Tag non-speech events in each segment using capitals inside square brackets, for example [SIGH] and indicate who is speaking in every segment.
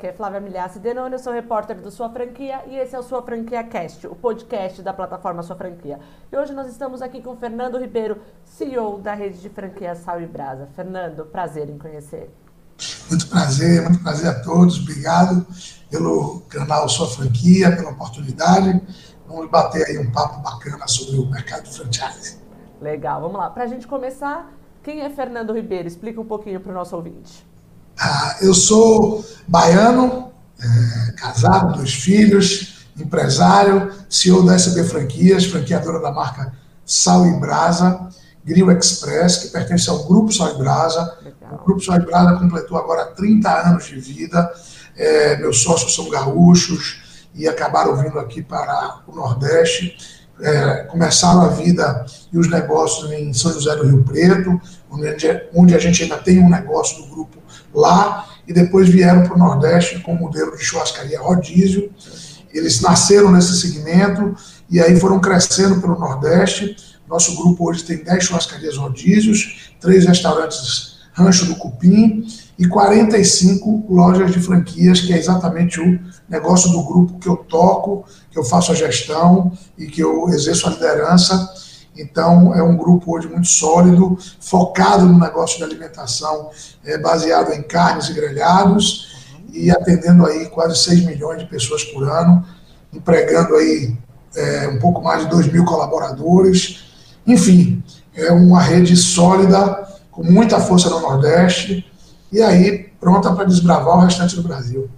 Speaker 1: que é Flávia Milhassi Denoni, eu sou repórter do Sua Franquia e esse é o Sua Franquia Cast, o podcast da plataforma Sua Franquia. E hoje nós estamos aqui com Fernando Ribeiro, CEO da rede de franquia Sal e Brasa. Fernando, prazer em conhecer.
Speaker 2: Muito prazer, muito prazer a todos. Obrigado pelo canal Sua Franquia, pela oportunidade. Vamos bater aí um papo bacana sobre o mercado de franchise.
Speaker 1: Legal, vamos lá. Para a gente começar, quem é Fernando Ribeiro? Explica um pouquinho para o nosso ouvinte.
Speaker 2: Ah, eu sou baiano, é, casado, dois filhos, empresário, CEO da SB Franquias, franqueadora da marca Sal e Brasa, Grill Express, que pertence ao Grupo Sal e Brasa. Legal. O Grupo Sal e Brasa completou agora 30 anos de vida. É, meus sócios são gaúchos e acabaram vindo aqui para o Nordeste. É, começaram a vida e os negócios em São José do Rio Preto, onde, onde a gente ainda tem um negócio do grupo lá e depois vieram para o Nordeste com o modelo de churrascaria rodízio. Eles nasceram nesse segmento e aí foram crescendo pelo Nordeste. Nosso grupo hoje tem 10 churrascarias rodízios, três restaurantes Rancho do Cupim e 45 lojas de franquias, que é exatamente o negócio do grupo que eu toco, que eu faço a gestão e que eu exerço a liderança então, é um grupo hoje muito sólido, focado no negócio de alimentação, é, baseado em carnes e grelhados, e atendendo aí quase 6 milhões de pessoas por ano, empregando aí é, um pouco mais de 2 mil colaboradores. Enfim, é uma rede sólida, com muita força no Nordeste, e aí pronta para desbravar o restante do Brasil.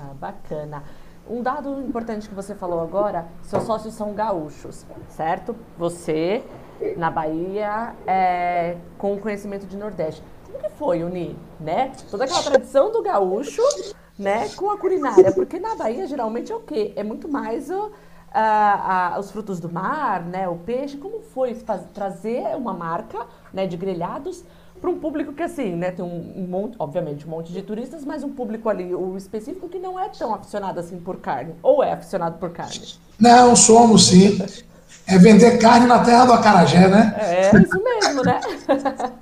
Speaker 1: Ah, bacana. Um dado importante que você falou agora, seus sócios são gaúchos, certo? Você, na Bahia, é, com conhecimento de Nordeste. Como que foi unir, né? Toda aquela tradição do gaúcho, né, com a culinária? Porque na Bahia, geralmente, é o quê? É muito mais o, a, a, os frutos do mar, né, o peixe. Como foi trazer uma marca né, de grelhados para um público que, assim, né, tem um, monte, obviamente, um monte de turistas, mas um público ali, o específico, que não é tão aficionado assim por carne. Ou é aficionado por carne?
Speaker 2: Não, somos sim. É vender carne na terra do acarajé, né?
Speaker 1: É, isso mesmo, né? [LAUGHS]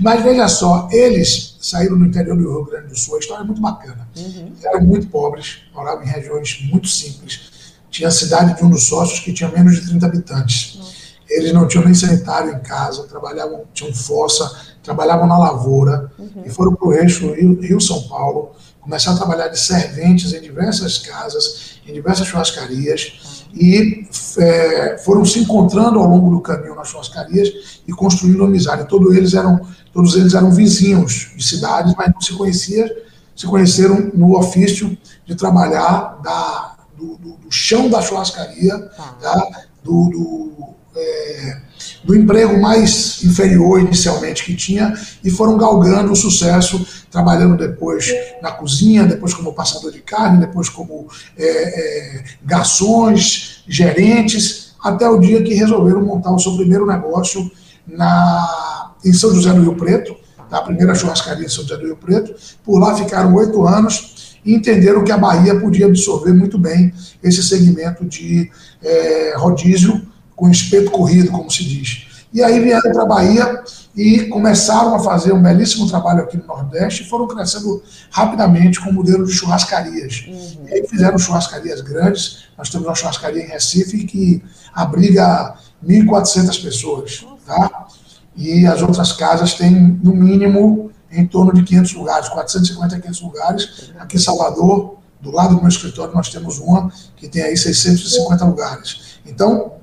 Speaker 2: mas veja só, eles saíram do interior do Rio Grande do Sul, a história é muito bacana. Uhum. Eram muito pobres, moravam em regiões muito simples. Tinha a cidade de um dos sócios que tinha menos de 30 habitantes. Eles não tinham nem sanitário em casa, trabalhavam, tinham fossa, trabalhavam na lavoura uhum. e foram para o eixo Rio-São Paulo, começaram a trabalhar de serventes em diversas casas, em diversas churrascarias e é, foram se encontrando ao longo do caminho nas churrascarias e construindo amizade. Todos eles eram, todos eles eram vizinhos de cidades, mas não se conheciam, se conheceram no ofício de trabalhar da, do, do, do chão da churrascaria, tá. tá do, do é, do emprego mais inferior inicialmente que tinha e foram galgando o sucesso, trabalhando depois na cozinha, depois como passador de carne, depois como é, é, garçons, gerentes, até o dia que resolveram montar o seu primeiro negócio na, em São José do Rio Preto, a primeira churrascaria em São José do Rio Preto. Por lá ficaram oito anos e entenderam que a Bahia podia absorver muito bem esse segmento de é, rodízio com espeto corrido, como se diz. E aí vieram para a Bahia e começaram a fazer um belíssimo trabalho aqui no Nordeste e foram crescendo rapidamente com o modelo de churrascarias. Uhum. E aí fizeram churrascarias grandes. Nós temos uma churrascaria em Recife que abriga 1.400 pessoas. Tá? E as outras casas têm, no mínimo, em torno de 500 lugares, 450 a 500 lugares. Aqui em Salvador, do lado do meu escritório, nós temos uma que tem aí 650 lugares. Então,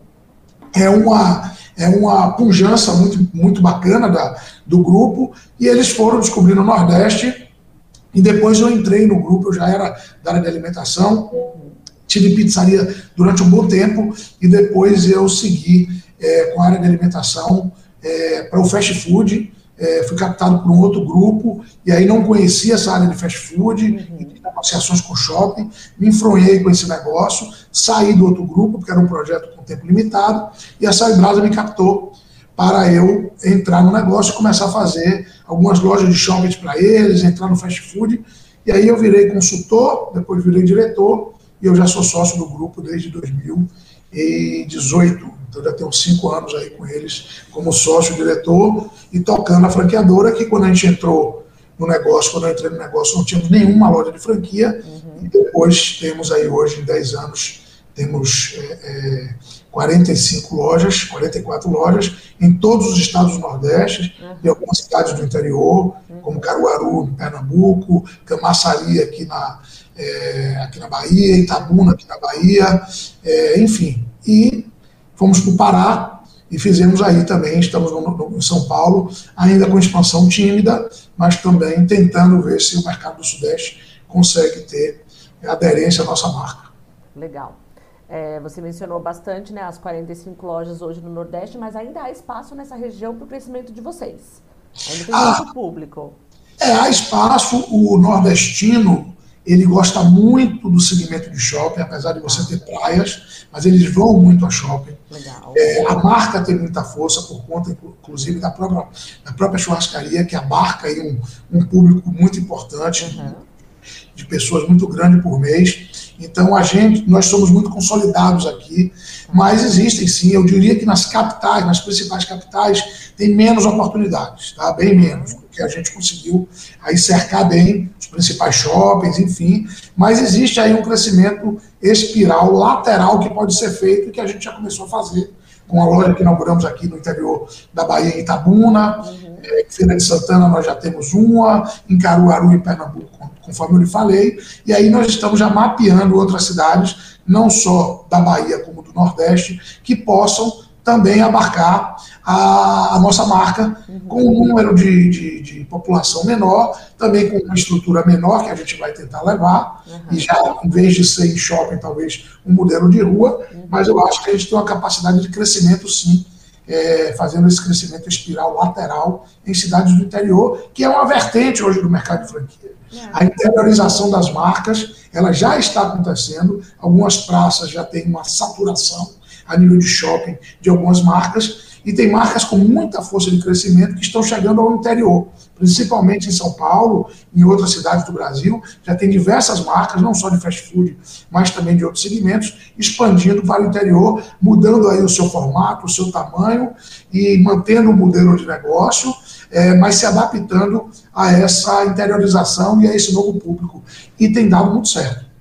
Speaker 2: é uma, é uma pujança muito, muito bacana da, do grupo, e eles foram descobrir no Nordeste, e depois eu entrei no grupo, eu já era da área de alimentação, tive pizzaria durante um bom tempo, e depois eu segui é, com a área de alimentação é, para o fast food, é, fui captado por um outro grupo, e aí não conhecia essa área de fast food, uhum. negociações com shopping, me enfronhei com esse negócio, saí do outro grupo, porque era um projeto com tempo limitado, e a Brasa me captou para eu entrar no negócio e começar a fazer algumas lojas de shopping para eles, entrar no fast food, e aí eu virei consultor, depois virei diretor, e eu já sou sócio do grupo desde 2018, então já tenho cinco anos aí com eles como sócio-diretor e tocando a franqueadora, que quando a gente entrou no negócio, quando eu entrei no negócio, não tínhamos nenhuma loja de franquia. Uhum. E depois temos aí hoje, em 10 anos, temos é, é, 45 lojas, 44 lojas, em todos os estados do Nordeste uhum. e algumas cidades do interior, uhum. como Caruaru, em Pernambuco, Camaçari, aqui na, é, aqui na Bahia, Itabuna, aqui na Bahia, é, enfim. E fomos para o Pará, e fizemos aí também, estamos no, no, em São Paulo, ainda com expansão tímida, mas também tentando ver se o mercado do Sudeste consegue ter aderência à nossa marca.
Speaker 1: Legal. É, você mencionou bastante né, as 45 lojas hoje no Nordeste, mas ainda há espaço nessa região para o crescimento de vocês. Ainda tem ah, muito público.
Speaker 2: É, há espaço. O nordestino ele gosta muito do segmento de shopping, apesar de você ah. ter praias, mas eles vão muito a shopping. É, a marca tem muita força por conta, inclusive, da própria, da própria churrascaria, que abarca aí um, um público muito importante, uhum. de pessoas muito grande por mês. Então, a gente, nós somos muito consolidados aqui, mas existem sim, eu diria que nas capitais, nas principais capitais, tem menos oportunidades, tá? bem menos, porque a gente conseguiu aí cercar bem os principais shoppings, enfim, mas existe aí um crescimento espiral lateral que pode ser feito e que a gente já começou a fazer com a loja que inauguramos aqui no interior da Bahia, em Itabuna, uhum. é, em Feira de Santana nós já temos uma, em Caruaru, em Pernambuco, conforme eu lhe falei, e aí nós estamos já mapeando outras cidades, não só da Bahia como do Nordeste, que possam também abarcar a, a nossa marca uhum. com um número de, de, de, população menor, também com uma estrutura menor que a gente vai tentar levar, uhum. e já em vez de ser em shopping, talvez um modelo de rua, uhum. mas eu acho que a gente tem uma capacidade de crescimento sim, é, fazendo esse crescimento espiral lateral em cidades do interior, que é uma vertente hoje do mercado de franquia. É. A interiorização das marcas, ela já está acontecendo, algumas praças já têm uma saturação a nível de shopping de algumas marcas, e tem marcas com muita força de crescimento que estão chegando ao interior, principalmente em São Paulo, em outras cidades do Brasil. Já tem diversas marcas, não só de fast food, mas também de outros segmentos, expandindo para o interior, mudando aí o seu formato, o seu tamanho e mantendo o modelo de negócio, é, mas se adaptando a essa interiorização e a esse novo público. E tem dado muito certo.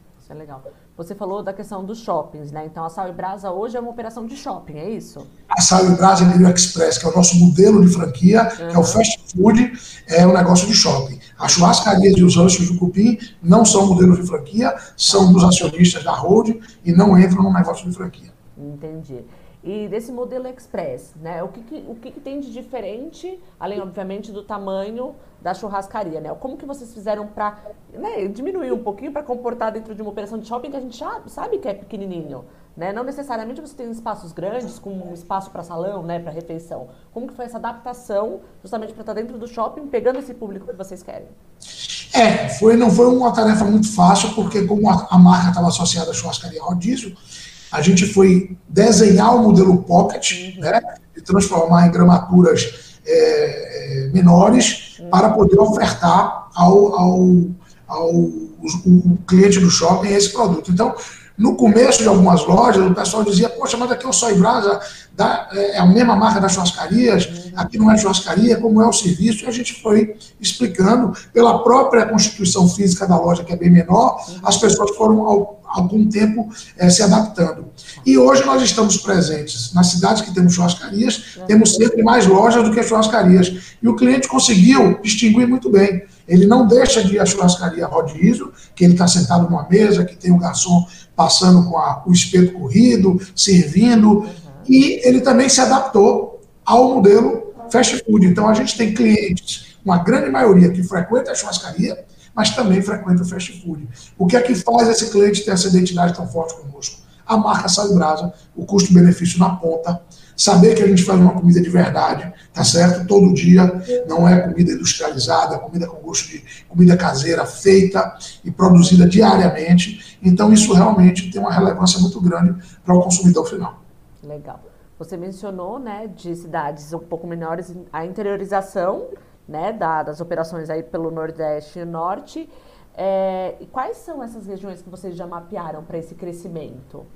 Speaker 1: Você falou da questão dos shoppings, né? Então a Sal e Brasa hoje é uma operação de shopping, é isso?
Speaker 2: A Sal e Brasa Emílio Express, que é o nosso modelo de franquia, uhum. que é o fast food, é um negócio de shopping. As churrascarias e os lanches do Cupim não são modelos de franquia, são dos acionistas da Hold e não entram no negócio de franquia.
Speaker 1: Entendi. E desse modelo express, né? O que, que o que, que, tem de diferente, além, obviamente, do tamanho da churrascaria, né? Como que vocês fizeram para né, diminuir um pouquinho para comportar dentro de uma operação de shopping que a gente já sabe que é pequenininho, né? Não necessariamente você tem espaços grandes com um espaço para salão, né, para refeição. Como que foi essa adaptação justamente para estar tá dentro do shopping, pegando esse público que vocês querem?
Speaker 2: É, foi, não foi uma tarefa muito fácil, porque como a, a marca estava associada à churrascaria rodízio, a gente foi desenhar o modelo Pocket, uhum. né, e transformar em gramaturas é, é, menores uhum. para poder ofertar ao, ao, ao o, cliente do shopping esse produto. Então, no começo de algumas lojas, o pessoal dizia, poxa, mas aqui é o Soy Brasa, é, é a mesma marca das churrascarias, aqui não é churrascaria, como é o serviço, e a gente foi explicando, pela própria constituição física da loja, que é bem menor, as pessoas foram ao algum tempo é, se adaptando. E hoje nós estamos presentes nas cidades que temos churrascarias, temos sempre mais lojas do que churrascarias. E o cliente conseguiu distinguir muito bem. Ele não deixa de ir à churrascaria rodízio, que ele está sentado numa mesa, que tem o um garçom passando com a, o espeto corrido, servindo, e ele também se adaptou ao modelo fast food. Então a gente tem clientes, uma grande maioria que frequenta a churrascaria, mas também frequenta o fast food. O que é que faz esse cliente ter essa identidade tão forte conosco? A marca Sal Brasa, o custo-benefício na ponta, saber que a gente faz uma comida de verdade, tá certo? Todo dia, não é comida industrializada, é comida com gosto de comida caseira, feita e produzida diariamente. Então, isso realmente tem uma relevância muito grande para o consumidor final.
Speaker 1: Legal. Você mencionou, né, de cidades um pouco menores, a interiorização né, da, das operações aí pelo Nordeste e Norte. É, e quais são essas regiões que vocês já mapearam para esse crescimento?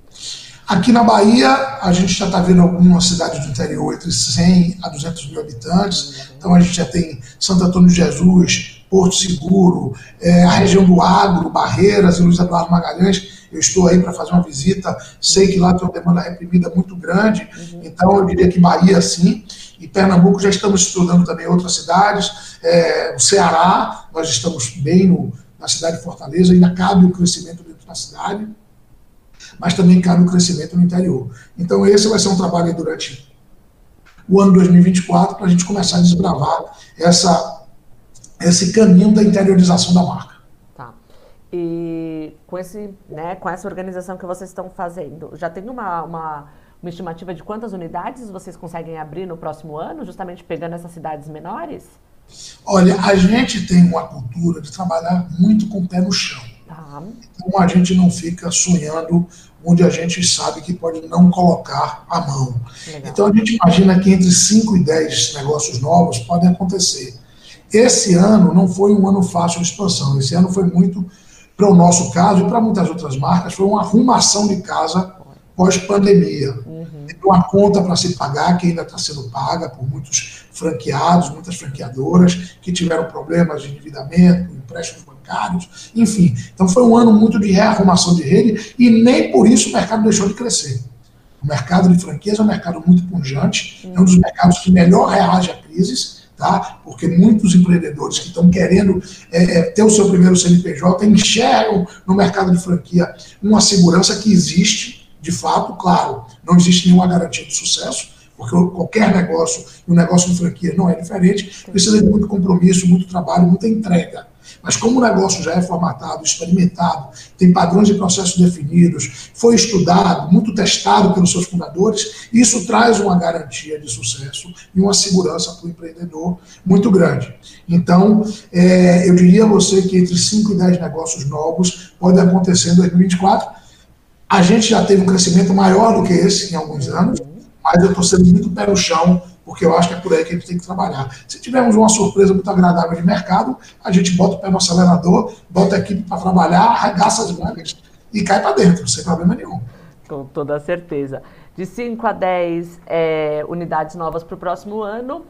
Speaker 2: Aqui na Bahia, a gente já está vendo algumas cidades do interior entre 100 a 200 mil habitantes. Então, a gente já tem Santo Antônio de Jesus, Porto Seguro, é, a região do Agro, Barreiras e Luiz Eduardo Magalhães. Eu estou aí para fazer uma visita, sei que lá tem uma demanda reprimida muito grande, uhum. então eu diria que Bahia sim, e Pernambuco já estamos estudando também outras cidades, é, o Ceará, nós estamos bem no, na cidade de Fortaleza, ainda cabe o crescimento dentro da cidade, mas também cabe o crescimento no interior. Então esse vai ser um trabalho durante o ano 2024 para a gente começar a desbravar essa, esse caminho da interiorização da marca.
Speaker 1: Tá. E com, esse, né, com essa organização que vocês estão fazendo, já tem uma, uma, uma estimativa de quantas unidades vocês conseguem abrir no próximo ano, justamente pegando essas cidades menores?
Speaker 2: Olha, a gente tem uma cultura de trabalhar muito com o pé no chão. Tá. Então a gente não fica sonhando onde a gente sabe que pode não colocar a mão. Legal. Então a gente imagina que entre 5 e 10 negócios novos podem acontecer. Esse ano não foi um ano fácil de expansão, esse ano foi muito, para o nosso caso e para muitas outras marcas, foi uma arrumação de casa pós-pandemia. Uhum. Tem uma conta para se pagar, que ainda está sendo paga por muitos franqueados, muitas franqueadoras que tiveram problemas de endividamento, empréstimos bancários, enfim. Então foi um ano muito de rearrumação de rede e nem por isso o mercado deixou de crescer. O mercado de franquias é um mercado muito pungente, é um dos mercados que melhor reage a crises, tá? porque muitos empreendedores que estão querendo é, é ter o seu primeiro CNPJ enxergam no mercado de franquia uma segurança que existe, de fato, claro, não existe nenhuma garantia de sucesso, porque qualquer negócio, um negócio de franquia não é diferente, precisa de muito compromisso, muito trabalho, muita entrega. Mas como o negócio já é formatado, experimentado, tem padrões e processos definidos, foi estudado, muito testado pelos seus fundadores, isso traz uma garantia de sucesso e uma segurança para o empreendedor muito grande. Então, é, eu diria a você que entre 5 e 10 negócios novos pode acontecer em 2024. A gente já teve um crescimento maior do que esse em alguns anos, mas eu estou sendo muito pé no chão porque eu acho que é por aí que a gente tem que trabalhar. Se tivermos uma surpresa muito agradável de mercado, a gente bota o pé no acelerador, bota a equipe para trabalhar, arregaça as mangas e cai para dentro, sem problema nenhum.
Speaker 1: Com toda certeza. De 5 a 10 é, unidades novas para o próximo ano.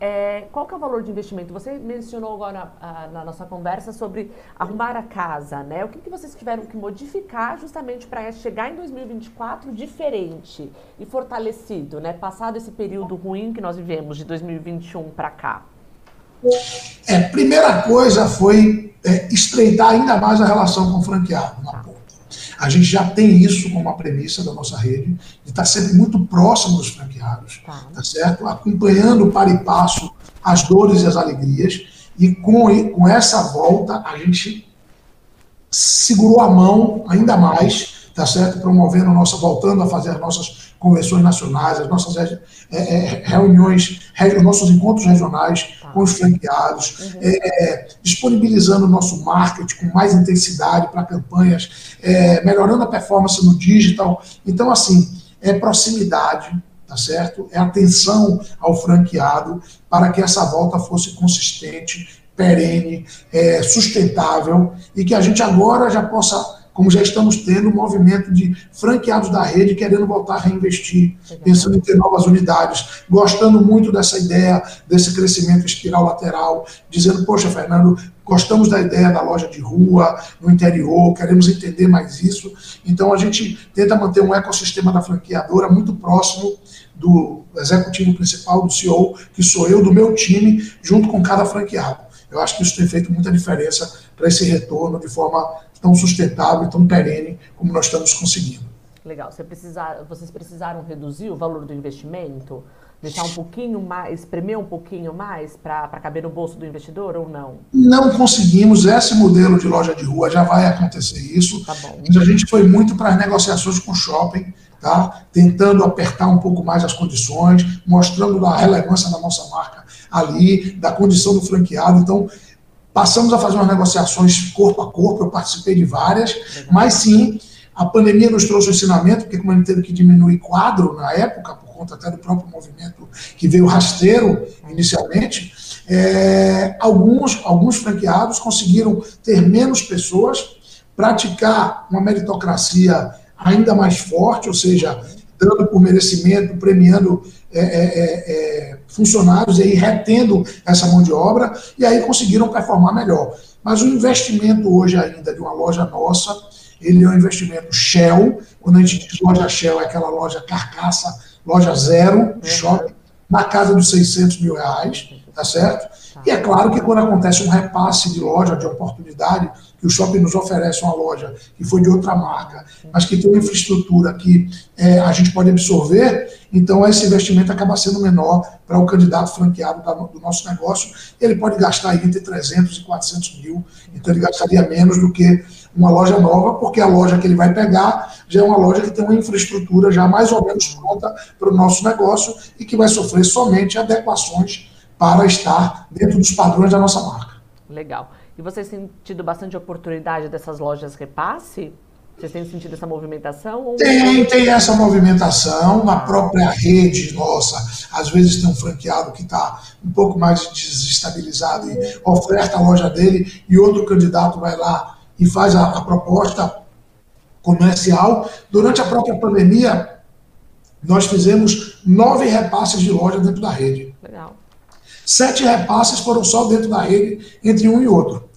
Speaker 1: É, qual que é o valor de investimento? Você mencionou agora a, na nossa conversa sobre arrumar a casa, né? O que, que vocês tiveram que modificar justamente para chegar em 2024 diferente e fortalecido, né? Passado esse período ruim que nós vivemos de 2021 para cá.
Speaker 2: É, primeira coisa foi é, estreitar ainda mais a relação com o franqueado na ponta. A gente já tem isso como uma premissa da nossa rede, de estar sempre muito próximo dos franqueados, tá, tá certo? Acompanhando para e passo as dores e as alegrias, e com, com essa volta a gente segurou a mão ainda mais, tá certo? Promovendo a nossa, voltando a fazer as nossas convenções nacionais, as nossas é, é, reuniões, os nossos encontros regionais tá. com os franqueados, uhum. é, disponibilizando o nosso marketing com mais intensidade para campanhas, melhorando a performance no digital. Então, assim, é proximidade, tá certo? É atenção ao franqueado para que essa volta fosse consistente, perene, sustentável e que a gente agora já possa como já estamos tendo um movimento de franqueados da rede querendo voltar a reinvestir, pensando em ter novas unidades, gostando muito dessa ideia, desse crescimento espiral lateral, dizendo, poxa, Fernando, gostamos da ideia da loja de rua, no interior, queremos entender mais isso. Então a gente tenta manter um ecossistema da franqueadora muito próximo do executivo principal, do CEO, que sou eu, do meu time, junto com cada franqueado. Eu acho que isso tem feito muita diferença para esse retorno de forma tão sustentável, tão perene como nós estamos conseguindo.
Speaker 1: Legal. Você precisar, vocês precisaram reduzir o valor do investimento? Deixar um pouquinho mais, espremer um pouquinho mais para caber no bolso do investidor ou não?
Speaker 2: Não conseguimos. Esse modelo de loja de rua já vai acontecer isso. Tá. Mas a gente foi muito para as negociações com o shopping, tá? tentando apertar um pouco mais as condições, mostrando a relevância da nossa marca ali, da condição do franqueado. Então, Passamos a fazer umas negociações corpo a corpo, eu participei de várias, mas sim, a pandemia nos trouxe o ensinamento, porque como gente teve que diminuir quadro na época, por conta até do próprio movimento que veio rasteiro inicialmente, é, alguns, alguns franqueados conseguiram ter menos pessoas, praticar uma meritocracia ainda mais forte, ou seja, dando por merecimento, premiando é, é, é, funcionários e aí retendo essa mão de obra, e aí conseguiram performar melhor. Mas o investimento hoje ainda de uma loja nossa, ele é um investimento Shell, quando a gente diz loja Shell, é aquela loja carcaça, loja zero, de shopping, na casa dos 600 mil reais, tá certo? E é claro que quando acontece um repasse de loja, de oportunidade, que o shopping nos oferece uma loja que foi de outra marca, mas que tem uma infraestrutura que é, a gente pode absorver, então esse investimento acaba sendo menor para o candidato franqueado da, do nosso negócio. Ele pode gastar entre 300 e 400 mil, então ele gastaria menos do que uma loja nova, porque a loja que ele vai pegar já é uma loja que tem uma infraestrutura já mais ou menos pronta para o nosso negócio e que vai sofrer somente adequações para estar dentro dos padrões da nossa marca.
Speaker 1: Legal. E vocês têm tido bastante oportunidade dessas lojas repasse? Vocês têm sentido essa movimentação? Ou...
Speaker 2: Tem, tem essa movimentação na própria rede nossa. Às vezes tem um franqueado que está um pouco mais desestabilizado e oferta a loja dele e outro candidato vai lá e faz a, a proposta comercial. Durante a própria pandemia, nós fizemos nove repasses de loja dentro da rede. Legal. Sete repasses foram só dentro da rede, entre um e outro,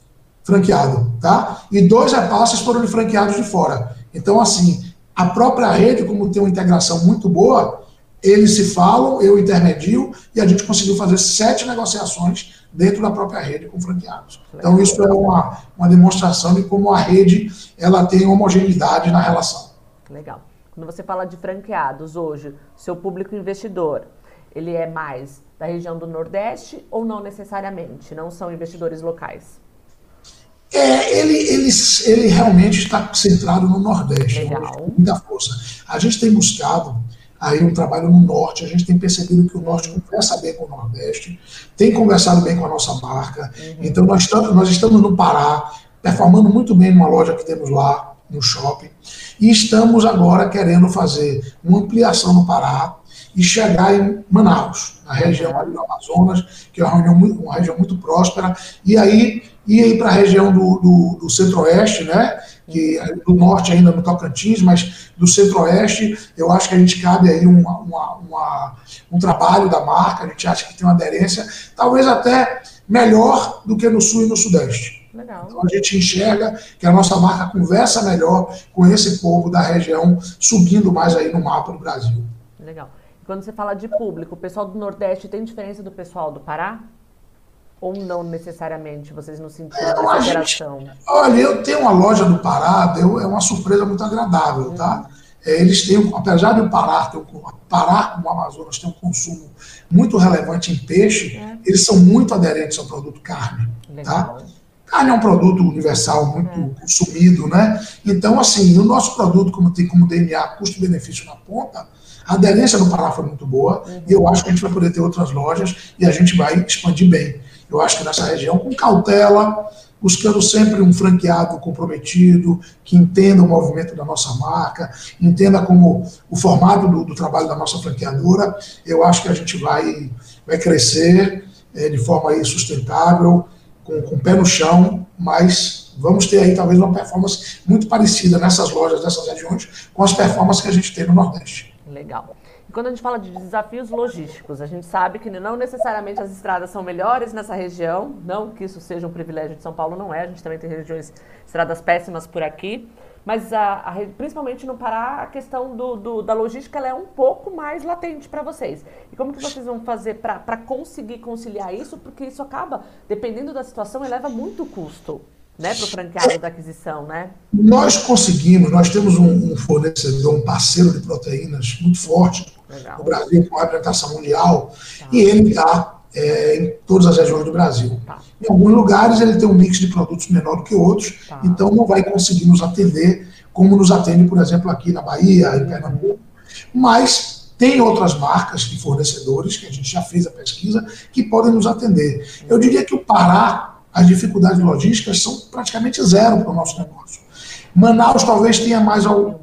Speaker 2: franqueado, tá? E dois repasses foram de franqueados de fora. Então, assim, a própria rede, como tem uma integração muito boa, eles se falam, eu intermedio, e a gente conseguiu fazer sete negociações dentro da própria rede com franqueados. Então, isso é uma, uma demonstração de como a rede ela tem homogeneidade na relação.
Speaker 1: Legal. Quando você fala de franqueados hoje, seu público investidor, ele é mais da região do Nordeste ou não necessariamente? Não são investidores locais?
Speaker 2: É, ele, ele, ele realmente está centrado no Nordeste. Legal. Muita força. A gente tem buscado aí um trabalho no Norte, a gente tem percebido que o Norte conversa bem com o Nordeste, tem conversado bem com a nossa marca. Uhum. Então, nós, nós estamos no Pará, performando muito bem numa loja que temos lá, no shopping, e estamos agora querendo fazer uma ampliação no Pará, e chegar em Manaus, na região ali do Amazonas, que é uma região muito, uma região muito próspera, e aí ir para a região do, do, do centro-oeste, né? Que, do norte ainda no Tocantins, mas do centro-oeste, eu acho que a gente cabe aí uma, uma, uma, um trabalho da marca, a gente acha que tem uma aderência, talvez até melhor do que no sul e no sudeste. Legal. Então a gente enxerga que a nossa marca conversa melhor com esse povo da região, subindo mais aí no mapa do Brasil.
Speaker 1: Legal. Quando você fala de público, o pessoal do Nordeste tem diferença do pessoal do Pará? Ou não necessariamente? Vocês não sentiram essa interação?
Speaker 2: Olha, eu tenho uma loja do Pará, é uma surpresa muito agradável, tá? É, eles têm, apesar de o Pará, ter um, Pará como o Amazonas tem um consumo muito relevante em peixe, é. eles são muito aderentes ao produto carne, tá? Legal. tá? Carne é um produto universal muito é. consumido, né? Então, assim, o nosso produto, como tem como DNA custo-benefício na ponta, a aderência no Pará foi muito boa uhum. e eu acho que a gente vai poder ter outras lojas e a gente vai expandir bem. Eu acho que nessa região, com cautela, buscando sempre um franqueado comprometido, que entenda o movimento da nossa marca, entenda como o formato do, do trabalho da nossa franqueadora, eu acho que a gente vai, vai crescer é, de forma aí sustentável, com, com o pé no chão, mas vamos ter aí talvez uma performance muito parecida nessas lojas, nessas regiões, com as performances que a gente tem no Nordeste.
Speaker 1: Legal. Quando a gente fala de desafios logísticos, a gente sabe que não necessariamente as estradas são melhores nessa região, não que isso seja um privilégio de São Paulo, não é, a gente também tem regiões, estradas péssimas por aqui, mas a, a, principalmente no Pará, a questão do, do, da logística é um pouco mais latente para vocês. E como que vocês vão fazer para conseguir conciliar isso? Porque isso acaba, dependendo da situação, eleva muito custo né, para o franqueado da aquisição, né?
Speaker 2: Nós conseguimos, nós temos um, um fornecedor, um parceiro de proteínas muito forte Legal. no Brasil, com representação mundial, tá. e ele está é, em todas as regiões do Brasil. Tá. Em alguns lugares ele tem um mix de produtos menor do que outros, tá. então não vai conseguir nos atender como nos atende, por exemplo, aqui na Bahia, em Pernambuco, mas tem outras marcas de fornecedores, que a gente já fez a pesquisa, que podem nos atender. Eu diria que o Pará as dificuldades logísticas são praticamente zero para o nosso negócio. Manaus talvez tenha mais um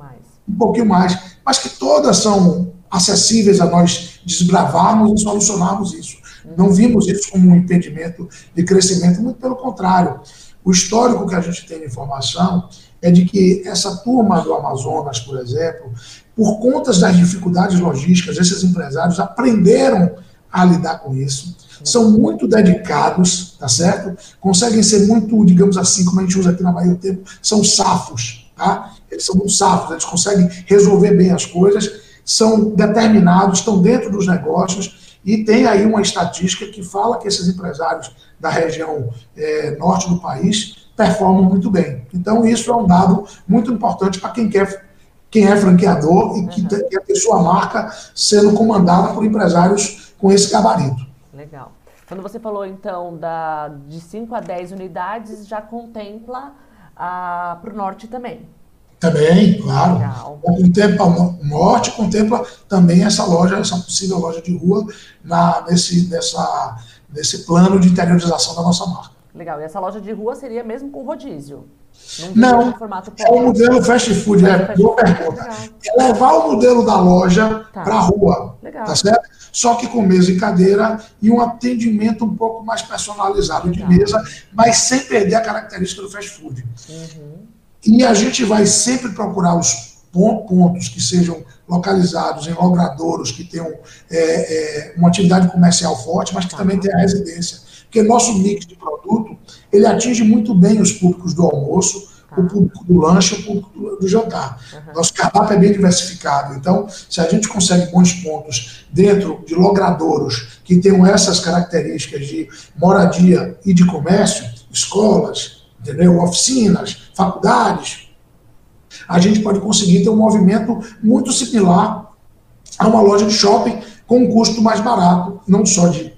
Speaker 2: pouquinho mais, mas que todas são acessíveis a nós desbravarmos e solucionarmos isso. Não vimos isso como um impedimento de crescimento, muito pelo contrário. O histórico que a gente tem de informação é de que essa turma do Amazonas, por exemplo, por conta das dificuldades logísticas, esses empresários aprenderam a lidar com isso, são muito dedicados, tá certo? Conseguem ser muito, digamos assim, como a gente usa aqui na Bahia o tempo, são safos, tá? Eles são muito safos, eles conseguem resolver bem as coisas, são determinados, estão dentro dos negócios e tem aí uma estatística que fala que esses empresários da região é, norte do país performam muito bem. Então, isso é um dado muito importante para quem quer quem é franqueador e que uhum. quer ter sua marca sendo comandada por empresários com esse gabarito.
Speaker 1: Legal. Quando você falou, então, da, de 5 a 10 unidades, já contempla ah, para o norte também?
Speaker 2: Também, claro. Legal. Contempla o norte, contempla também essa loja, essa possível loja de rua, na, nesse, nessa, nesse plano de interiorização da nossa marca.
Speaker 1: Legal. E essa loja de rua seria mesmo com rodízio?
Speaker 2: Não, é o modelo fast food, é boa pergunta. É levar o modelo da loja tá. para a rua, Legal. tá certo? Só que com mesa e cadeira e um atendimento um pouco mais personalizado Legal. de mesa, mas sem perder a característica do fast food. Uhum. E a gente vai sempre procurar os pontos que sejam localizados em logradouros, que tenham é, é, uma atividade comercial forte, mas que tá. também tenha residência. Porque nosso mix de produto, ele atinge muito bem os públicos do almoço, o público do lanche, o público do, do jantar. Uhum. Nosso cardápio é bem diversificado. Então, se a gente consegue bons pontos dentro de logradouros que tenham essas características de moradia e de comércio, escolas, entendeu? oficinas, faculdades, a gente pode conseguir ter um movimento muito similar a uma loja de shopping com um custo mais barato, não só de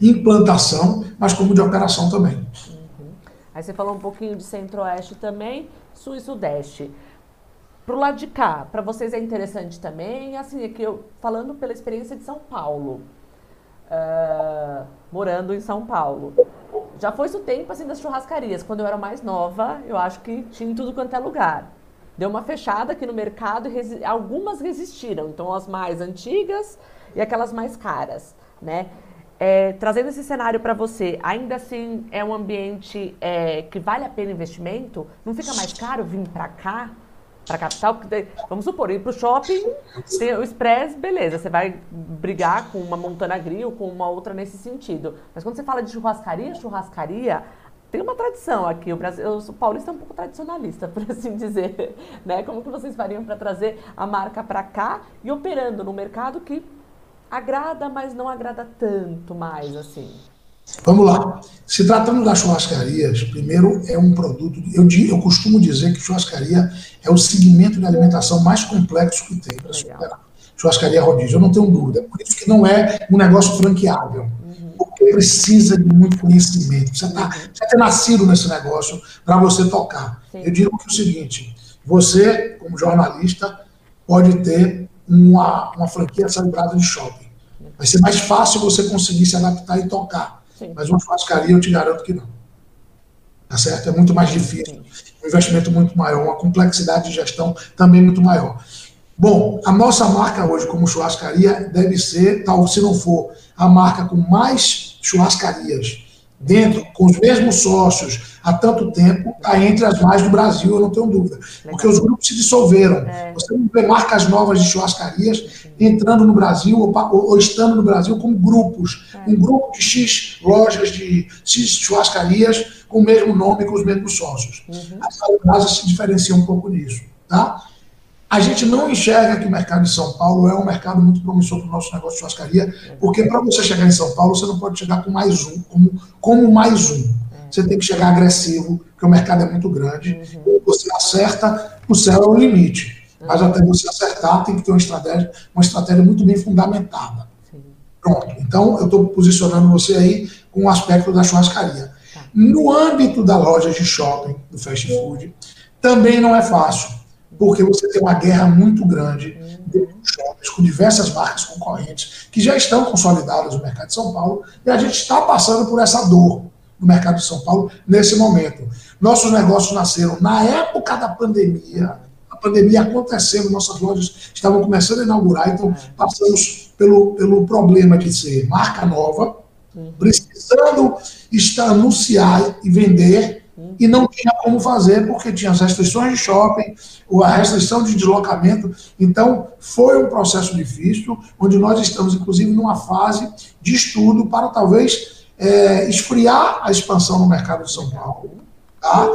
Speaker 2: implantação, mas como de operação também. Uhum.
Speaker 1: Aí você falou um pouquinho de centro-oeste também, sul e sudeste. Para o lado de cá, para vocês é interessante também, assim, aqui eu falando pela experiência de São Paulo, uh, morando em São Paulo. Já foi o tempo assim das churrascarias. Quando eu era mais nova, eu acho que tinha em tudo quanto é lugar. Deu uma fechada aqui no mercado e resi algumas resistiram. Então, as mais antigas e aquelas mais caras, né? É, trazendo esse cenário para você, ainda assim é um ambiente é, que vale a pena investimento? Não fica mais caro vir para cá, para a capital? Vamos supor, ir para o shopping, tem o Express, beleza, você vai brigar com uma Montana Grill, com uma outra nesse sentido. Mas quando você fala de churrascaria, churrascaria, tem uma tradição aqui. O, Brasil, o paulista é um pouco tradicionalista, [LAUGHS] por assim dizer. Né? Como que vocês fariam para trazer a marca para cá e operando no mercado que agrada, mas não agrada tanto mais, assim?
Speaker 2: Vamos lá. Se tratando das churrascarias, primeiro é um produto. Eu, eu costumo dizer que churrascaria é o segmento de alimentação mais complexo que tem para superar. Churrascaria rodízio, eu não tenho dúvida. Por isso que não é um negócio franqueável. Uhum. Porque precisa de muito conhecimento. Você tá, precisa ter nascido nesse negócio para você tocar. Sim. Eu digo que é o seguinte: você, como jornalista, pode ter uma, uma franquia celebrada de shopping. Vai ser mais fácil você conseguir se adaptar e tocar. Sim. Mas uma churrascaria eu te garanto que não. Tá certo? É muito mais difícil. Um investimento muito maior, uma complexidade de gestão também muito maior. Bom, a nossa marca hoje como churrascaria deve ser, tal se não for, a marca com mais churrascarias dentro, com os mesmos sócios há tanto tempo, está entre as mais do Brasil, eu não tenho dúvida. Porque os grupos se dissolveram. É. Você não vê marcas novas de churrascarias entrando no Brasil ou, ou estando no Brasil como grupos. É. Um grupo de X lojas, de X churrascarias com o mesmo nome, com os mesmos sócios. Uhum. A casa se diferencia um pouco nisso. Tá? A gente não enxerga que o mercado de São Paulo é um mercado muito promissor para o nosso negócio de churrascaria, porque para você chegar em São Paulo, você não pode chegar com mais um, como, como mais um. Você tem que chegar agressivo, porque o mercado é muito grande. Uhum. Você acerta, o céu é o limite. Mas até você acertar, tem que ter uma estratégia, uma estratégia muito bem fundamentada. Pronto. Então, eu estou posicionando você aí com o aspecto da churrascaria. Tá. No âmbito da loja de shopping, do fast food, também não é fácil porque você tem uma guerra muito grande dentro dos shoppings, com diversas marcas concorrentes que já estão consolidadas no mercado de São Paulo, e a gente está passando por essa dor no mercado de São Paulo nesse momento. Nossos negócios nasceram na época da pandemia, a pandemia acontecendo, nossas lojas estavam começando a inaugurar, então passamos pelo, pelo problema de ser marca nova, precisando estar anunciar e vender e não tinha como fazer porque tinha as restrições de shopping, ou a restrição de deslocamento. Então, foi um processo difícil, onde nós estamos, inclusive, numa fase de estudo para talvez é, esfriar a expansão no mercado de São Paulo. Tá?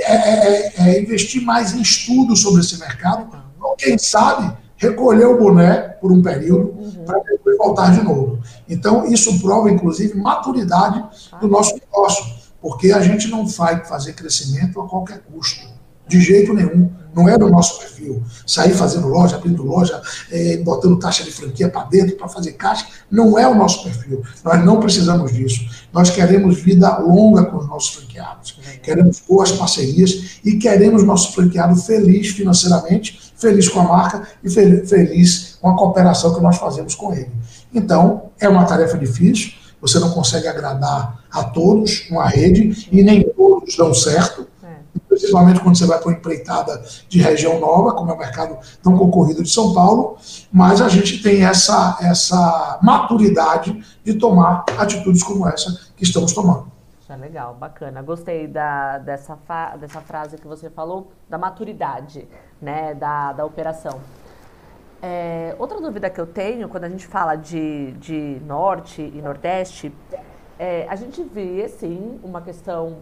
Speaker 2: É, é, é, investir mais em estudo sobre esse mercado, ou quem sabe recolher o boné por um período uhum. para depois voltar de novo. Então, isso prova, inclusive, maturidade do nosso negócio porque a gente não vai fazer crescimento a qualquer custo. De jeito nenhum. Não é do nosso perfil. Sair fazendo loja, abrindo loja, é, botando taxa de franquia para dentro para fazer caixa, não é o nosso perfil. Nós não precisamos disso. Nós queremos vida longa com os nossos franqueados. Queremos boas parcerias e queremos nosso franqueado feliz financeiramente, feliz com a marca e feliz com a cooperação que nós fazemos com ele. Então, é uma tarefa difícil, você não consegue agradar a todos uma rede e nem todos dão certo. Principalmente quando você vai para uma empreitada de região nova, como é o mercado tão concorrido de São Paulo, mas a gente tem essa, essa maturidade de tomar atitudes como essa que estamos tomando.
Speaker 1: É legal, bacana. Gostei da, dessa, dessa frase que você falou, da maturidade né, da, da operação. É, outra dúvida que eu tenho, quando a gente fala de, de norte e nordeste, é, a gente vê, sim, uma questão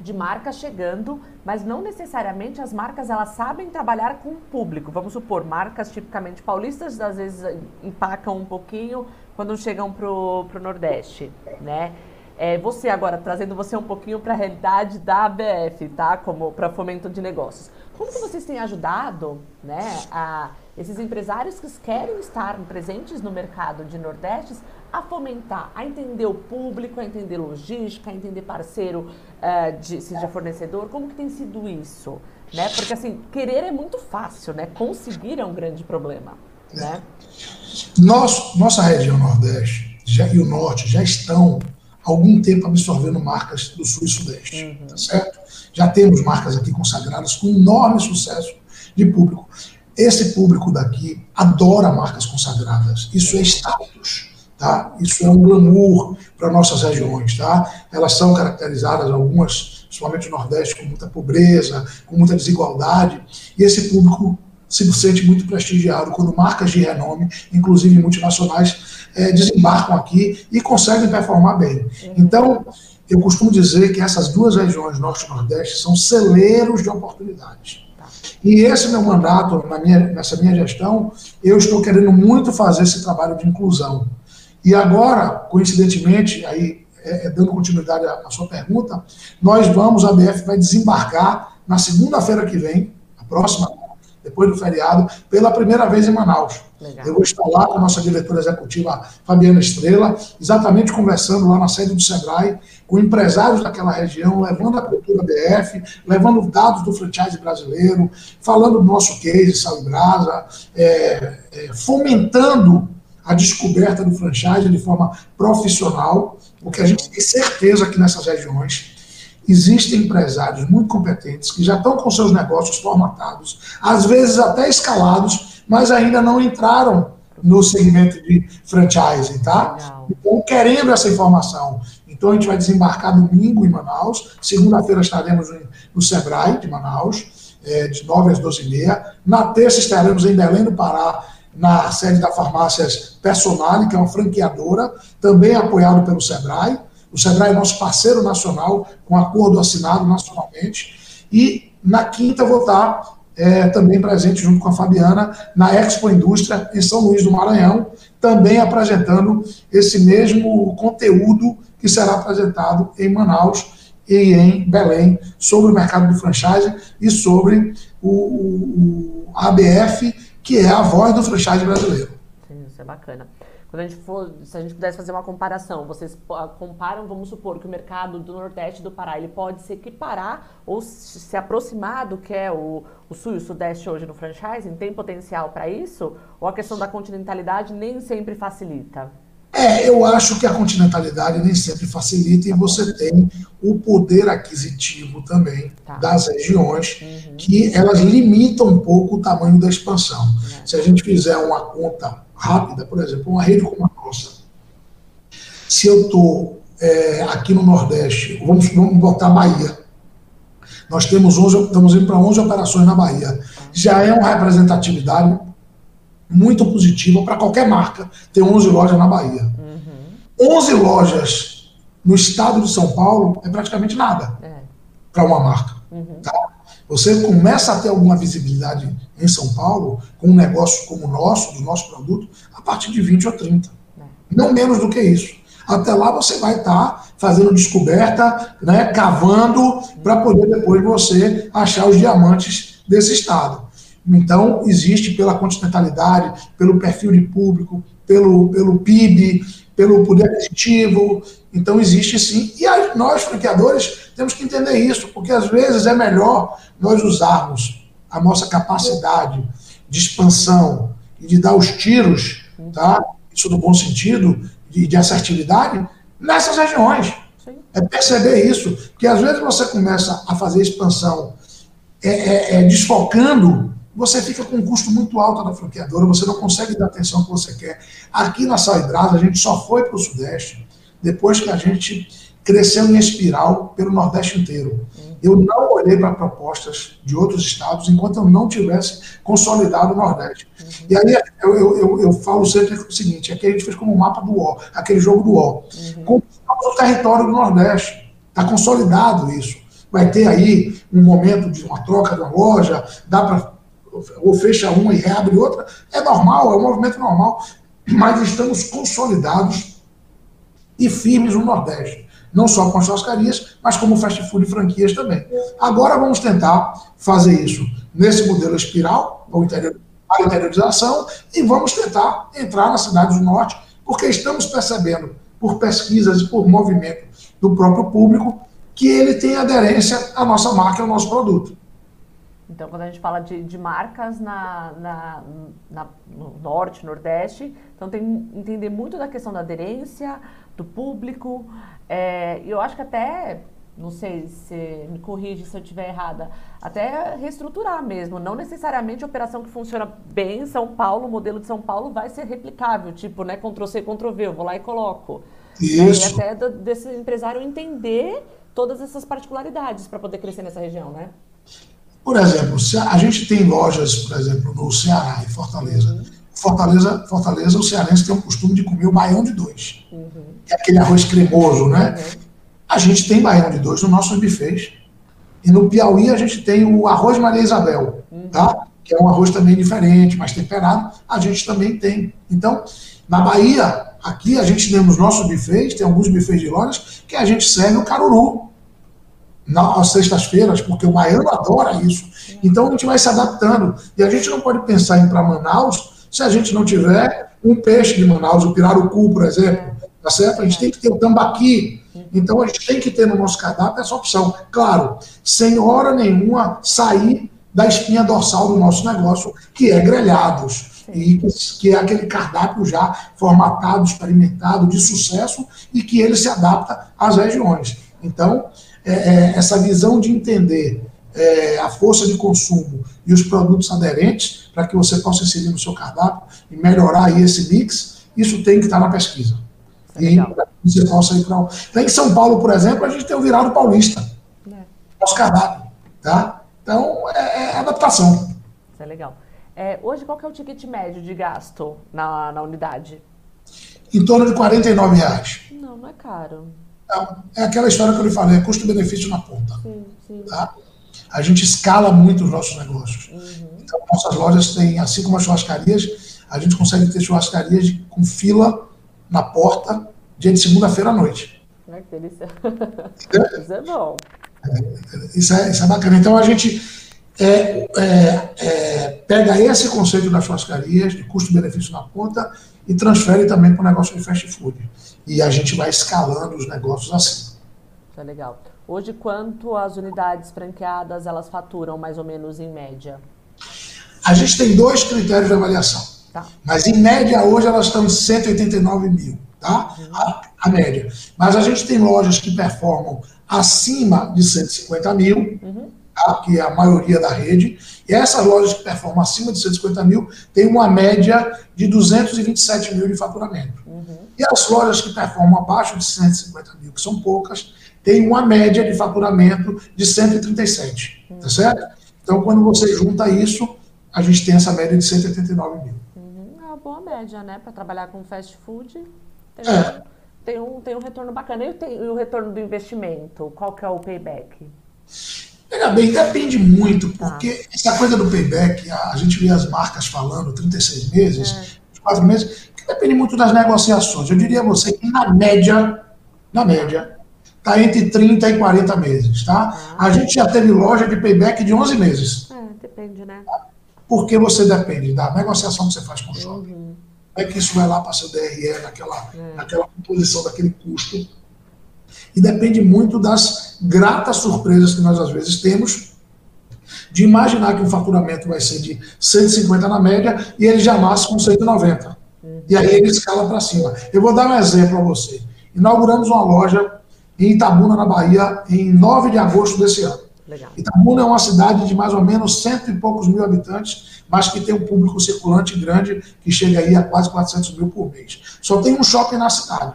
Speaker 1: de marcas chegando, mas não necessariamente as marcas elas sabem trabalhar com o público. Vamos supor, marcas tipicamente paulistas às vezes empacam um pouquinho quando chegam para o Nordeste, né? É, você agora, trazendo você um pouquinho para a realidade da ABF, tá? Como para fomento de negócios. Como que vocês têm ajudado, né, a esses empresários que querem estar presentes no mercado de Nordestes a fomentar, a entender o público, a entender logística, a entender parceiro uh, de, seja fornecedor, como que tem sido isso? Né? Porque assim, querer é muito fácil, né? Conseguir é um grande problema. Né?
Speaker 2: Nosso, nossa região Nordeste já, e o Norte já estão algum tempo absorvendo marcas do Sul e Sudeste, uhum. tá certo? Já temos marcas aqui consagradas com enorme sucesso de público. Esse público daqui adora marcas consagradas. Isso é status, tá? Isso é um glamour para nossas regiões, tá? Elas são caracterizadas, algumas, principalmente no Nordeste, com muita pobreza, com muita desigualdade, e esse público se sente muito prestigiado quando marcas de renome, inclusive multinacionais, é, desembarcam aqui e conseguem performar bem. Então, eu costumo dizer que essas duas regiões, Norte e Nordeste, são celeiros de oportunidades. E esse meu mandato, minha, nessa minha gestão, eu estou querendo muito fazer esse trabalho de inclusão. E agora, coincidentemente, aí é, é, dando continuidade à, à, sua pergunta, nós vamos, a BF vai desembarcar na segunda-feira que vem, a próxima, depois do feriado, pela primeira vez em Manaus. Legal. Eu vou estar lá com a nossa diretora executiva, Fabiana Estrela, exatamente conversando lá na sede do SEBRAE, com empresários daquela região, levando a cultura BF, levando dados do franchise brasileiro, falando do nosso case, Sal Brasa, é, é, fomentando a descoberta do franchise de forma profissional, porque a gente tem certeza que nessas regiões existem empresários muito competentes que já estão com seus negócios formatados, às vezes até escalados, mas ainda não entraram no segmento de franchising, tá? Então, querendo essa informação. Então, a gente vai desembarcar domingo em Manaus, segunda-feira estaremos no Sebrae de Manaus, é, de 9 às 12 e meia. Na terça estaremos em Belém do Pará, na sede da Farmácias Personale, que é uma franqueadora, também apoiado pelo Sebrae. O Sebrae é nosso parceiro nacional, com acordo assinado nacionalmente. E na quinta vou estar é, também presente junto com a Fabiana na Expo Indústria em São Luís do Maranhão, também apresentando esse mesmo conteúdo que será apresentado em Manaus e em Belém sobre o mercado de franchise e sobre o, o ABF, que é a voz do franchise brasileiro.
Speaker 1: Sim, isso é bacana. Quando a gente for, se a gente pudesse fazer uma comparação, vocês comparam, vamos supor que o mercado do Nordeste do Pará ele pode se equiparar ou se aproximar do que é o, o Sul e o Sudeste hoje no franchising? Tem potencial para isso? Ou a questão da continentalidade nem sempre facilita?
Speaker 2: É, eu acho que a continentalidade nem sempre facilita e você tem o poder aquisitivo também tá. das regiões, uhum. que elas limitam um pouco o tamanho da expansão. É. Se a gente fizer uma conta rápida, por exemplo, uma rede como a nossa. Se eu estou é, aqui no Nordeste, vamos, vamos botar Bahia, Nós temos 11, estamos indo para 11 operações na Bahia. Já é uma representatividade muito positiva para qualquer marca ter 11 lojas na Bahia. Uhum. 11 lojas no estado de São Paulo é praticamente nada é. para uma marca. Uhum. Tá? Você começa a ter alguma visibilidade em São Paulo com um negócio como o nosso, do nosso produto, a partir de 20 ou 30. É. Não menos do que isso. Até lá você vai estar tá fazendo descoberta, né, cavando, para poder depois você achar os diamantes desse estado. Então, existe pela continentalidade, pelo perfil de público, pelo, pelo PIB, pelo poder aquisitivo. Então, existe sim. E nós, franqueadores, temos que entender isso, porque às vezes é melhor nós usarmos a nossa capacidade de expansão e de dar os tiros, tá? isso no bom sentido, de, de assertividade, nessas regiões. É perceber isso, porque às vezes você começa a fazer expansão é, é, é, desfocando, você fica com um custo muito alto da franqueadora, você não consegue dar a atenção que você quer. Aqui na Salidrasa, a gente só foi para o Sudeste depois que a gente cresceu em espiral pelo Nordeste inteiro. Eu não olhei para propostas de outros estados enquanto eu não tivesse consolidado o Nordeste. Uhum. E aí eu, eu, eu, eu, falo sempre o seguinte: aqui a gente fez como um mapa do O, aquele jogo do O. Uhum. Conquistamos o território do Nordeste. Está consolidado isso. Vai ter aí um momento de uma troca de uma loja, dá para. Ou fecha uma e reabre outra. É normal, é um movimento normal. Mas estamos consolidados e firmes no Nordeste não só com as churrascarias, mas como fast food e franquias também. Agora vamos tentar fazer isso nesse modelo espiral, ou a interiorização, e vamos tentar entrar nas cidades do norte, porque estamos percebendo, por pesquisas e por movimento do próprio público, que ele tem aderência à nossa marca ao nosso produto.
Speaker 1: Então, quando a gente fala de, de marcas na, na, na, no norte, nordeste, então tem que entender muito da questão da aderência, do público, é, eu acho que até, não sei se me corrige se eu estiver errada, até reestruturar mesmo. Não necessariamente a operação que funciona bem em São Paulo, o modelo de São Paulo, vai ser replicável, tipo, né, Ctrl-C, Ctrl-V, eu vou lá e coloco. Isso. E até do, desse empresário entender todas essas particularidades para poder crescer nessa região, né?
Speaker 2: Por exemplo, a, gente tem lojas, por exemplo, no Ceará, em Fortaleza. Uhum. Fortaleza, Fortaleza, o cearense tem o costume de comer o baião de dois. Uhum. Que é aquele arroz cremoso, né? Uhum. A gente tem baião de dois nos nossos bufês. E no Piauí a gente tem o arroz Maria Isabel, uhum. tá? Que é um arroz também diferente, mais temperado. A gente também tem. Então, na Bahia, aqui a gente tem nos nossos bufês, tem alguns bufês de lojas, que a gente serve o caruru nas sextas-feiras, porque o baiano adora isso. Então a gente vai se adaptando. E a gente não pode pensar em ir para Manaus se a gente não tiver um peixe de Manaus, o pirarucu, por exemplo, tá certo? A gente tem que ter o tambaqui. Então a gente tem que ter no nosso cardápio essa opção. Claro, sem hora nenhuma sair da espinha dorsal do nosso negócio, que é grelhados. E que é aquele cardápio já formatado, experimentado, de sucesso, e que ele se adapta às regiões. Então, é, é, essa visão de entender é, a força de consumo e os produtos aderentes para que você possa inserir no seu cardápio e melhorar aí esse mix, isso tem que estar na pesquisa. É e você possa ir para. Então, em São Paulo, por exemplo, a gente tem o virado paulista. É. Nosso cardápio. Tá? Então, é, é adaptação.
Speaker 1: Isso é legal. É, hoje, qual que é o ticket médio de gasto na, na unidade?
Speaker 2: Em torno de 49 reais.
Speaker 1: Não, não é caro.
Speaker 2: É, é aquela história que eu lhe falei, é custo-benefício na ponta. Sim, sim. Tá? a gente escala muito os nossos negócios. Uhum. Então, nossas lojas têm, assim como as churrascarias, a gente consegue ter churrascarias com fila na porta dia de segunda-feira à noite.
Speaker 1: que delícia. [LAUGHS] Isso é bom.
Speaker 2: É, isso, é, isso é bacana. Então, a gente é, é, pega esse conceito das churrascarias, de custo-benefício na ponta, e transfere também para o negócio de fast food. E a gente vai escalando os negócios assim.
Speaker 1: É legal. Hoje, quanto as unidades franqueadas elas faturam mais ou menos em média?
Speaker 2: A gente tem dois critérios de avaliação. Tá. Mas em média hoje elas estão em 189 mil, tá? Uhum. A, a, média. Mas a gente tem lojas que performam acima de 150 mil, uhum. tá? que é a maioria da rede. E essas lojas que performam acima de 150 mil têm uma média de 227 mil de faturamento. Uhum. E as lojas que performam abaixo de 150 mil, que são poucas, tem uma média de faturamento de 137, tá certo? Então, quando você junta isso, a gente tem essa média de 189 mil.
Speaker 1: Uhum, é uma boa média, né? Para trabalhar com fast food, tem, é. tem, um, tem um retorno bacana. E, tem, e o retorno do investimento? Qual que é o payback?
Speaker 2: Veja bem, depende muito, tá. porque tá. essa coisa do payback, a, gente vê as marcas falando 36 meses, é. 4 meses, que depende muito das negociações. Eu diria a você que, na média, na média, está entre 30 e 40 meses, tá? Ah. A gente já teve loja de payback de 11 meses.
Speaker 1: É, depende, né?
Speaker 2: Porque você depende da negociação que você faz com o shopping. Uhum. É que isso vai lá para seu DRE, naquela, é. naquela composição daquele custo e depende muito das gratas surpresas que nós às vezes temos de imaginar que o faturamento vai ser de 150 na média e ele já nasce com 190. E aí ele escala para cima. Eu vou dar um exemplo a você. Inauguramos uma loja em Itabuna, na Bahia, em 9 de agosto desse ano. Legal. Itabuna é uma cidade de mais ou menos cento e poucos mil habitantes, mas que tem um público circulante grande, que chega aí a quase 400 mil por mês. Só tem um shopping na cidade.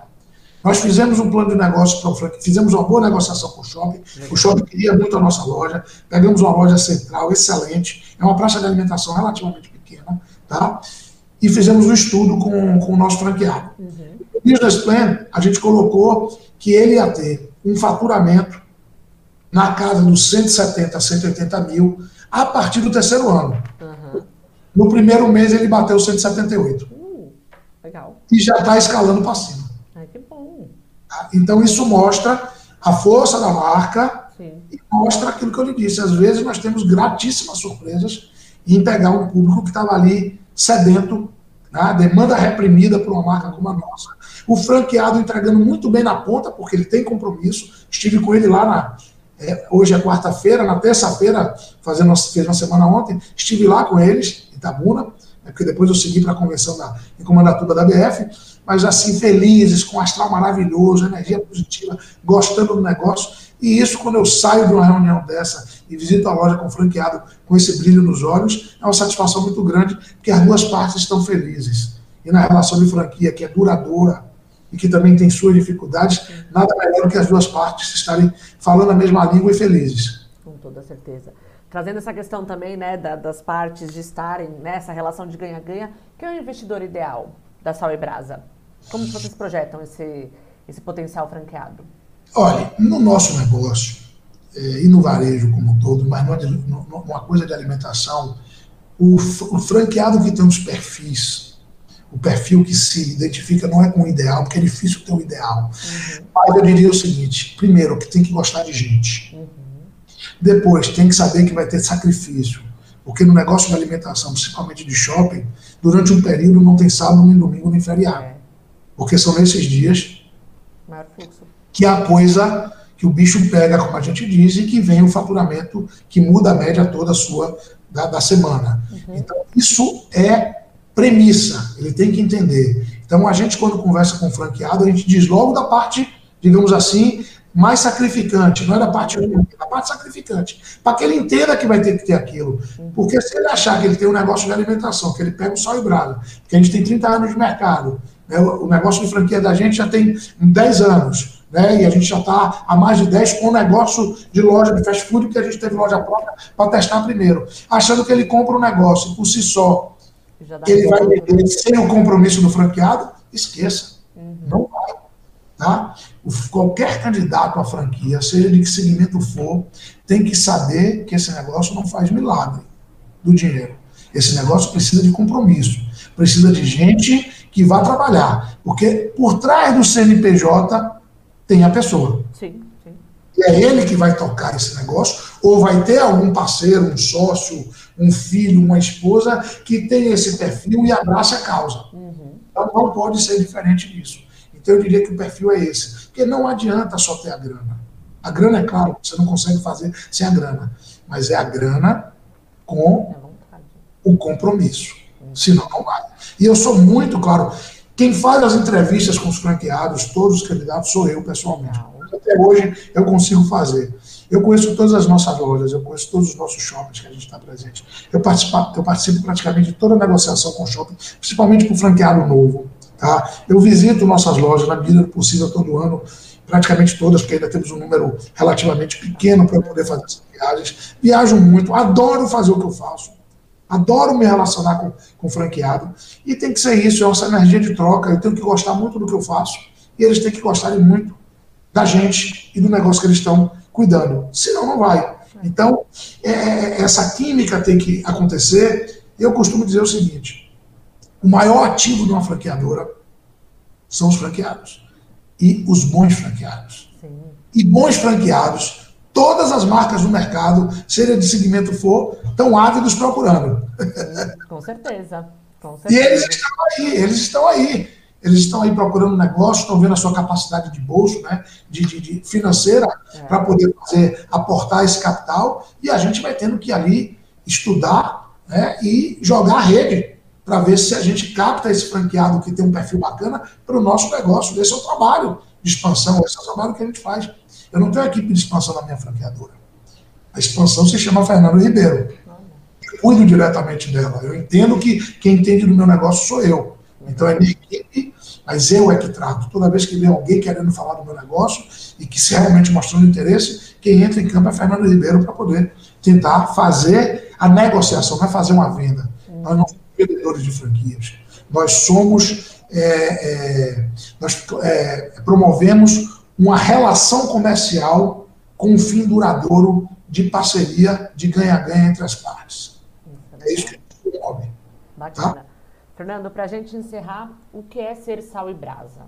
Speaker 2: Nós fizemos um plano de negócio para o Frank, fizemos uma boa negociação com o shopping. O shopping queria muito a nossa loja. Pegamos uma loja central excelente, é uma praça de alimentação relativamente pequena, tá? E fizemos um estudo com, com o nosso franqueado. Uhum. No business plan, a gente colocou que ele ia ter um faturamento na casa dos 170 a 180 mil a partir do terceiro ano. Uhum. No primeiro mês ele bateu 178. Uh, legal. E já está escalando para cima. Então, isso mostra a força da marca Sim. e mostra aquilo que eu lhe disse. Às vezes, nós temos gratíssimas surpresas em pegar um público que estava ali sedento, né? demanda reprimida por uma marca como a nossa. O franqueado entregando muito bem na ponta, porque ele tem compromisso. Estive com ele lá na. É, hoje é quarta-feira, na terça-feira, fazendo fez uma semana ontem, estive lá com eles, em Itabuna, né, porque depois eu segui para a convenção da, em Comandatuba da BF mas assim, felizes, com astral maravilhoso, energia positiva, gostando do negócio. E isso, quando eu saio de uma reunião dessa e visito a loja com franqueado com esse brilho nos olhos, é uma satisfação muito grande, porque as duas partes estão felizes. E na relação de franquia, que é duradoura e que também tem suas dificuldades, nada melhor do que as duas partes estarem falando a mesma língua e felizes.
Speaker 1: Com toda certeza. Trazendo essa questão também né, da, das partes de estarem nessa relação de ganha-ganha, quem é o investidor ideal da Sal e Brasa? Como vocês projetam esse, esse potencial franqueado?
Speaker 2: Olha, no nosso negócio, é, e no varejo como um todo, mas numa coisa de alimentação, o, o franqueado que tem os perfis, o perfil que se identifica não é com o ideal, porque é difícil ter o um ideal. Uhum. Mas eu diria o seguinte: primeiro, que tem que gostar de gente. Uhum. Depois, tem que saber que vai ter sacrifício. Porque no negócio de alimentação, principalmente de shopping, durante um período não tem sábado, nem domingo, nem feriado. É. Porque são nesses dias que a coisa, que o bicho pega, como a gente diz, e que vem o faturamento que muda a média toda sua da, da semana. Uhum. Então, isso é premissa, ele tem que entender. Então, a gente, quando conversa com o franqueado, a gente diz logo da parte, digamos assim, mais sacrificante, não é da parte ruim, é da parte sacrificante. Para que ele entenda que vai ter que ter aquilo. Uhum. Porque se ele achar que ele tem um negócio de alimentação, que ele pega o sol e brasa, que a gente tem 30 anos de mercado? O negócio de franquia da gente já tem 10 anos. Né? E a gente já está há mais de 10 com o negócio de loja de fast food, que a gente teve loja própria para testar primeiro. Achando que ele compra um negócio por si só, ele vai vender sem o compromisso do franqueado, esqueça. Uhum. Não vai. Tá? Qualquer candidato à franquia, seja de que segmento for, tem que saber que esse negócio não faz milagre do dinheiro. Esse negócio precisa de compromisso, precisa de gente que vá trabalhar. Porque por trás do CNPJ tem a pessoa. Sim, sim. E é ele que vai tocar esse negócio, ou vai ter algum parceiro, um sócio, um filho, uma esposa que tem esse perfil e abraça a causa. Uhum. Então não pode ser diferente disso. Então eu diria que o perfil é esse. Porque não adianta só ter a grana. A grana, é claro, você não consegue fazer sem a grana. Mas é a grana com é o compromisso. Senão não vai. E eu sou muito claro. Quem faz as entrevistas com os franqueados, todos os candidatos, sou eu pessoalmente. Até hoje eu consigo fazer. Eu conheço todas as nossas lojas, eu conheço todos os nossos shoppings que a gente está presente. Eu participo, eu participo praticamente de toda a negociação com o shopping, principalmente com o franqueado novo. Tá? Eu visito nossas lojas na medida do possível todo ano praticamente todas, porque ainda temos um número relativamente pequeno para poder fazer essas viagens. Viajo muito, adoro fazer o que eu faço. Adoro me relacionar com, com franqueado. E tem que ser isso, é essa energia de troca. Eu tenho que gostar muito do que eu faço. E eles têm que gostarem muito da gente e do negócio que eles estão cuidando. Senão, não vai. Então, é, é essa química tem que acontecer. Eu costumo dizer o seguinte: o maior ativo de uma franqueadora são os franqueados. E os bons franqueados. Sim. E bons franqueados todas as marcas do mercado, seja de segmento for, estão ávidos procurando.
Speaker 1: Com certeza. Com
Speaker 2: certeza. E eles estão aí, eles estão aí. Eles estão aí procurando negócio, estão vendo a sua capacidade de bolso, né, de, de, de financeira, é. para poder fazer, aportar esse capital, e a gente vai tendo que ali estudar né, e jogar a rede para ver se a gente capta esse franqueado que tem um perfil bacana para o nosso negócio. Esse é o trabalho de expansão, esse é o trabalho que a gente faz. Eu não tenho equipe de expansão na minha franqueadora. A expansão se chama Fernando Ribeiro. Eu cuido diretamente dela. Eu entendo que quem entende do meu negócio sou eu. Então é minha equipe, mas eu é que trato. Toda vez que vem alguém querendo falar do meu negócio e que se realmente mostrando interesse, quem entra em campo é Fernando Ribeiro para poder tentar fazer a negociação, não é fazer uma venda. Nós não somos vendedores de franquias. Nós somos, é, é, nós é, promovemos uma relação comercial com um fim duradouro de parceria, de ganha-ganha entre as partes. É isso que a gente promove.
Speaker 1: Bacana. Tá? Fernando, para a gente encerrar, o que é ser Sal e Brasa?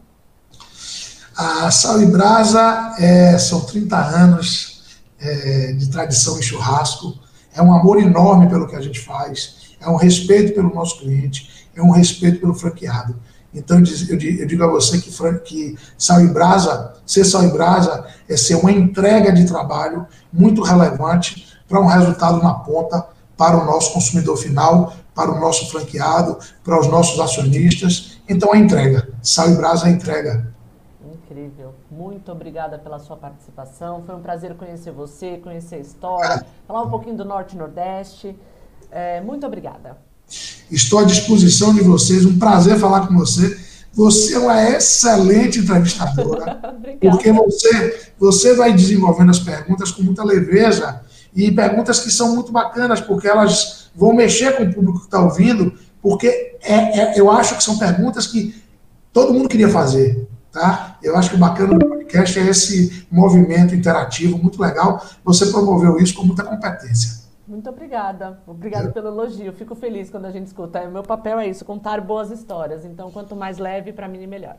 Speaker 2: A Sal e Brasa é, são 30 anos é, de tradição em churrasco, é um amor enorme pelo que a gente faz, é um respeito pelo nosso cliente, é um respeito pelo franqueado. Então, eu digo a você que, que Sal e Brasa, ser Sal e Brasa é ser uma entrega de trabalho muito relevante para um resultado na ponta para o nosso consumidor final, para o nosso franqueado, para os nossos acionistas. Então, a entrega. Sal e Brasa é entrega.
Speaker 1: Incrível. Muito obrigada pela sua participação. Foi um prazer conhecer você, conhecer a história, falar um pouquinho do Norte e Nordeste. É, muito obrigada.
Speaker 2: Estou à disposição de vocês, um prazer falar com você. Você é uma excelente entrevistadora, [LAUGHS] porque você, você vai desenvolvendo as perguntas com muita leveza e perguntas que são muito bacanas, porque elas vão mexer com o público que está ouvindo, porque é, é, eu acho que são perguntas que todo mundo queria fazer. Tá? Eu acho que o bacana do podcast é esse movimento interativo, muito legal. Você promoveu isso com muita competência.
Speaker 1: Muito obrigada. Obrigada pelo elogio. Fico feliz quando a gente escuta. O meu papel é isso, contar boas histórias. Então, quanto mais leve, para mim, melhor.